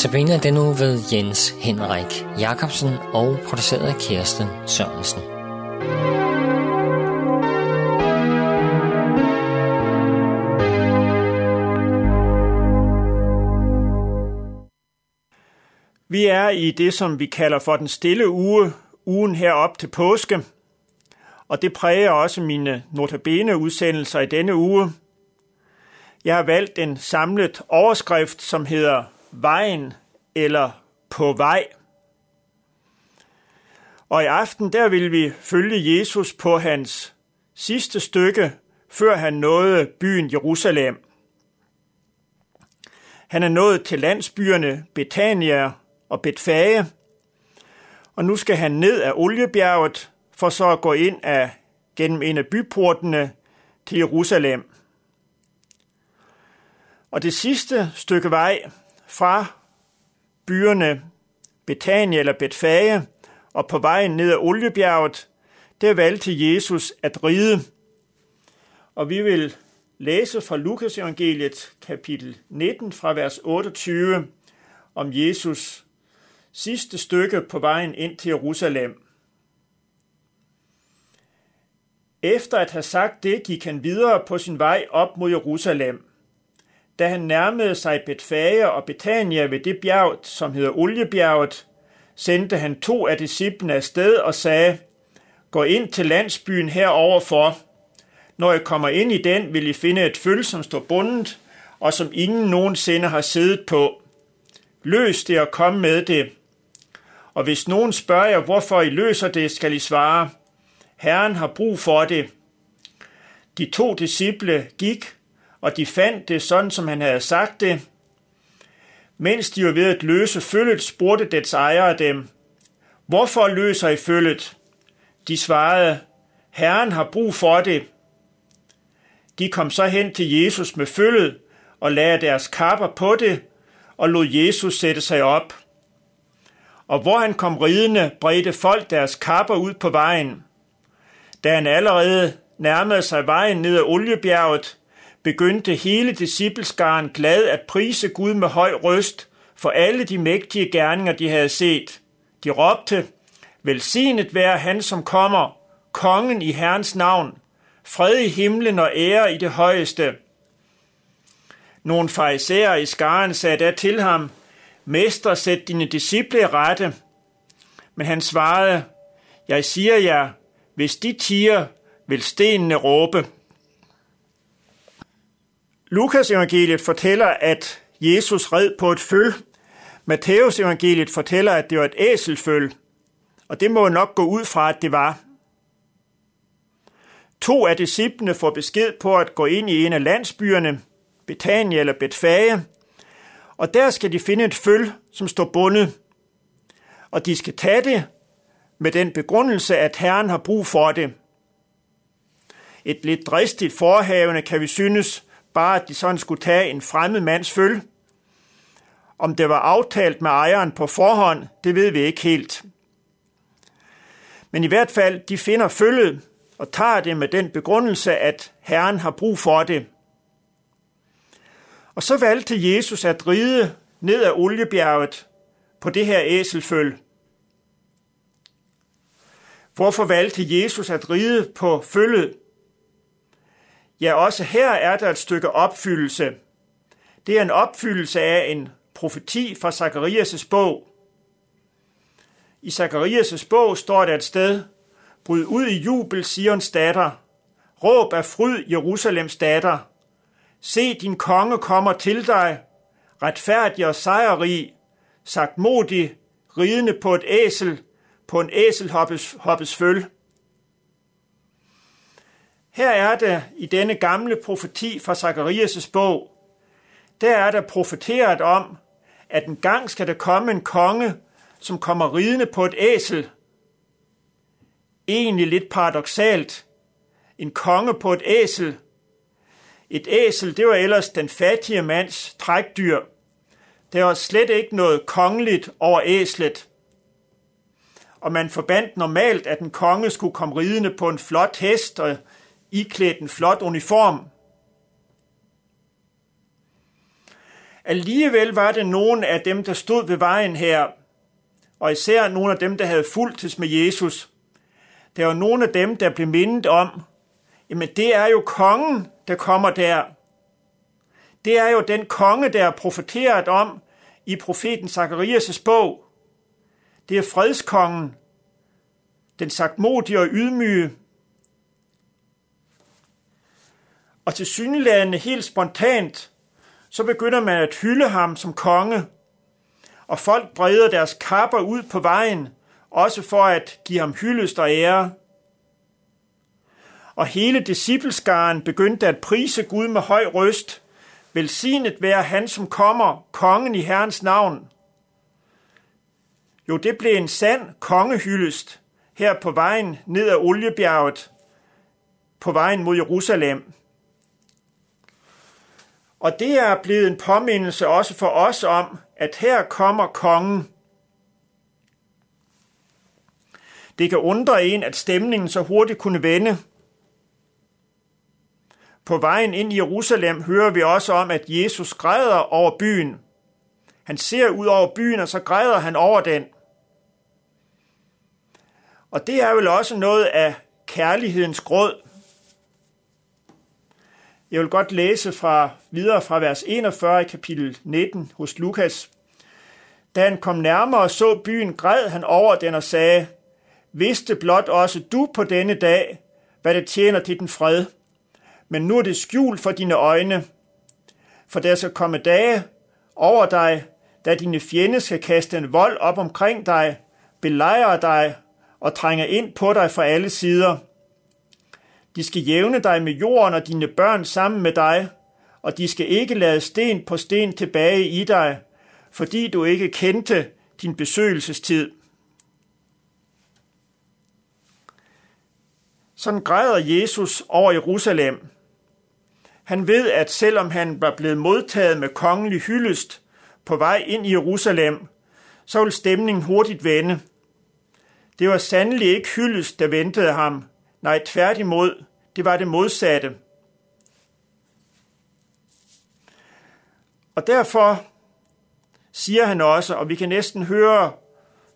Sabine er den nu ved Jens Henrik Jacobsen og produceret af Kirsten Sørensen. Vi er i det, som vi kalder for den stille uge, ugen herop til påske, og det præger også mine notabene udsendelser i denne uge. Jeg har valgt en samlet overskrift, som hedder Vejen eller På vej. Og i aften der vil vi følge Jesus på hans sidste stykke, før han nåede byen Jerusalem. Han er nået til landsbyerne Betania og Betfage, og nu skal han ned af Oliebjerget for så at gå ind af, gennem en af byportene til Jerusalem. Og det sidste stykke vej fra byerne Betania eller Betfage og på vejen ned ad Oliebjerget, der valgte Jesus at ride. Og vi vil læse fra Lukas evangeliet kapitel 19 fra vers 28 om Jesus sidste stykke på vejen ind til Jerusalem. Efter at have sagt det, gik han videre på sin vej op mod Jerusalem. Da han nærmede sig Betfage og Betania ved det bjerg, som hedder Oliebjerget, sendte han to af disciplene afsted og sagde, Gå ind til landsbyen heroverfor. Når jeg kommer ind i den, vil I finde et føl, som står bundet, og som ingen nogensinde har siddet på. Løs det og kom med det. Og hvis nogen spørger jer, hvorfor I løser det, skal I svare, Herren har brug for det. De to disciple gik, og de fandt det sådan, som han havde sagt det. Mens de var ved at løse følget, spurgte dets ejere dem, Hvorfor løser I følget? De svarede, Herren har brug for det. De kom så hen til Jesus med følget og lagde deres kapper på det og lod Jesus sætte sig op. Og hvor han kom ridende, bredte folk deres kapper ud på vejen. Da han allerede nærmede sig vejen ned ad Oliebjerget, begyndte hele discipleskaren glad at prise Gud med høj røst for alle de mægtige gerninger, de havde set. De råbte, Velsignet være han, som kommer, kongen i Herrens navn, fred i himlen og ære i det højeste. Nogle farisæer i skaren sagde da til ham, Mester, sæt dine disciple rette. Men han svarede, Jeg siger jer, hvis de tiger, vil stenene råbe. Lukas evangeliet fortæller, at Jesus red på et føl. Matthæus evangeliet fortæller, at det var et æselføl. Og det må nok gå ud fra, at det var. To af disciplene får besked på at gå ind i en af landsbyerne, Betania eller Betfage, og der skal de finde et føl, som står bundet. Og de skal tage det med den begrundelse, at Herren har brug for det. Et lidt dristigt forhavende kan vi synes, bare at de sådan skulle tage en fremmed mands føl. Om det var aftalt med ejeren på forhånd, det ved vi ikke helt. Men i hvert fald, de finder følget og tager det med den begrundelse, at Herren har brug for det. Og så valgte Jesus at ride ned ad oliebjerget på det her æselføl. Hvorfor valgte Jesus at ride på følget? Ja, også her er der et stykke opfyldelse. Det er en opfyldelse af en profeti fra Zakarias' bog. I Zakarias' bog står der et sted, Bryd ud i jubel, Sions datter. Råb af fryd, Jerusalems datter. Se, din konge kommer til dig, retfærdig og sejrrig, sagt modig, ridende på et æsel, på en æselhoppes hoppes føl. Her er det i denne gamle profeti fra Zakarias' bog, der er der profeteret om, at en gang skal der komme en konge, som kommer ridende på et æsel. Egentlig lidt paradoxalt. En konge på et æsel. Et æsel, det var ellers den fattige mands trækdyr. Der var slet ikke noget kongeligt over æslet. Og man forbandt normalt, at en konge skulle komme ridende på en flot hest og iklædt en flot uniform. Alligevel var det nogen af dem, der stod ved vejen her, og især nogle af dem, der havde fulgtes med Jesus. Der var nogle af dem, der blev mindet om, jamen det er jo kongen, der kommer der. Det er jo den konge, der er profeteret om i profeten Zakarias' bog. Det er fredskongen, den sagtmodige og ydmyge. Og til synlædende helt spontant, så begynder man at hylde ham som konge, og folk breder deres kapper ud på vejen, også for at give ham hyldest og ære. Og hele discipleskaren begyndte at prise Gud med høj røst. Velsignet være han, som kommer, kongen i Herrens navn. Jo, det blev en sand kongehyldest her på vejen ned ad Oliebjerget, på vejen mod Jerusalem. Og det er blevet en påmindelse også for os om, at her kommer kongen. Det kan undre en, at stemningen så hurtigt kunne vende. På vejen ind i Jerusalem hører vi også om, at Jesus græder over byen. Han ser ud over byen, og så græder han over den. Og det er vel også noget af kærlighedens gråd. Jeg vil godt læse fra videre fra vers 41 i kapitel 19 hos Lukas. Da han kom nærmere og så byen, græd han over den og sagde, Vidste blot også du på denne dag, hvad det tjener til den fred. Men nu er det skjult for dine øjne. For der skal komme dage over dig, da dine fjender skal kaste en vold op omkring dig, belejre dig og trænge ind på dig fra alle sider – de skal jævne dig med jorden og dine børn sammen med dig, og de skal ikke lade sten på sten tilbage i dig, fordi du ikke kendte din besøgelsestid. Sådan græder Jesus over Jerusalem. Han ved, at selvom han var blevet modtaget med kongelig hyldest på vej ind i Jerusalem, så ville stemningen hurtigt vende. Det var sandelig ikke hyldest, der ventede ham, Nej, tværtimod, det var det modsatte. Og derfor siger han også, og vi kan næsten høre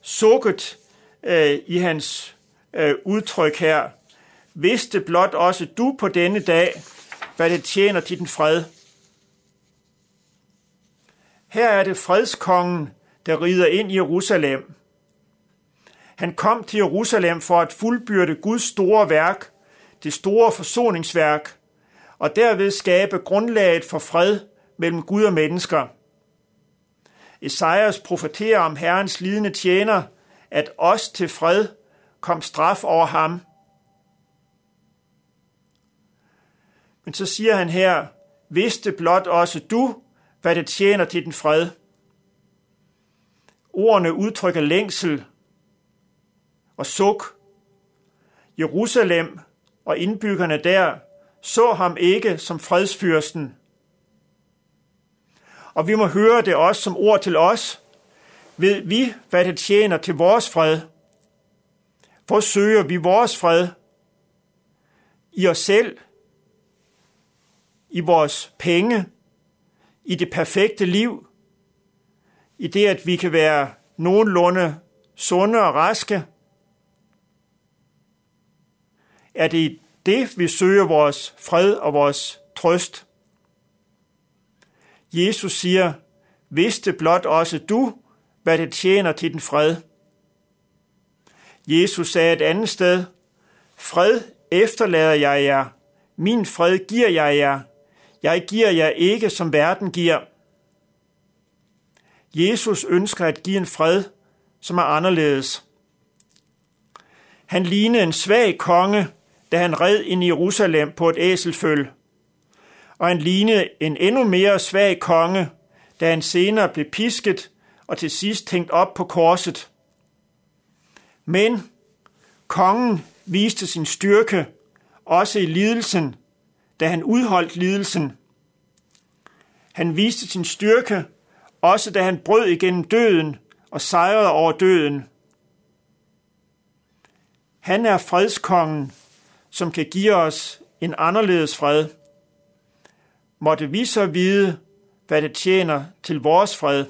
sukket øh, i hans øh, udtryk her, vidste blot også du på denne dag, hvad det tjener til den fred. Her er det fredskongen, der rider ind i Jerusalem. Han kom til Jerusalem for at fuldbyrde Guds store værk, det store forsoningsværk, og derved skabe grundlaget for fred mellem Gud og mennesker. Esajas profeterer om Herrens lidende tjener, at os til fred kom straf over ham. Men så siger han her, vidste blot også du, hvad det tjener til den fred. Ordene udtrykker længsel og suk. Jerusalem og indbyggerne der så ham ikke som fredsfyrsten. Og vi må høre det også som ord til os. Ved vi, hvad det tjener til vores fred? Hvor søger vi vores fred? I os selv? I vores penge? I det perfekte liv? I det, at vi kan være nogenlunde sunde og raske? Er det det, vi søger vores fred og vores trøst. Jesus siger, vidste blot også du, hvad det tjener til den fred. Jesus sagde et andet sted, fred efterlader jeg jer, min fred giver jeg jer, jeg giver jer ikke, som verden giver. Jesus ønsker at give en fred, som er anderledes. Han lignede en svag konge, da han red ind i Jerusalem på et æselføl. Og han lignede en endnu mere svag konge, da han senere blev pisket og til sidst hængt op på korset. Men kongen viste sin styrke også i lidelsen, da han udholdt lidelsen. Han viste sin styrke også da han brød igennem døden og sejrede over døden. Han er fredskongen, som kan give os en anderledes fred. Måtte vi så vide, hvad det tjener til vores fred.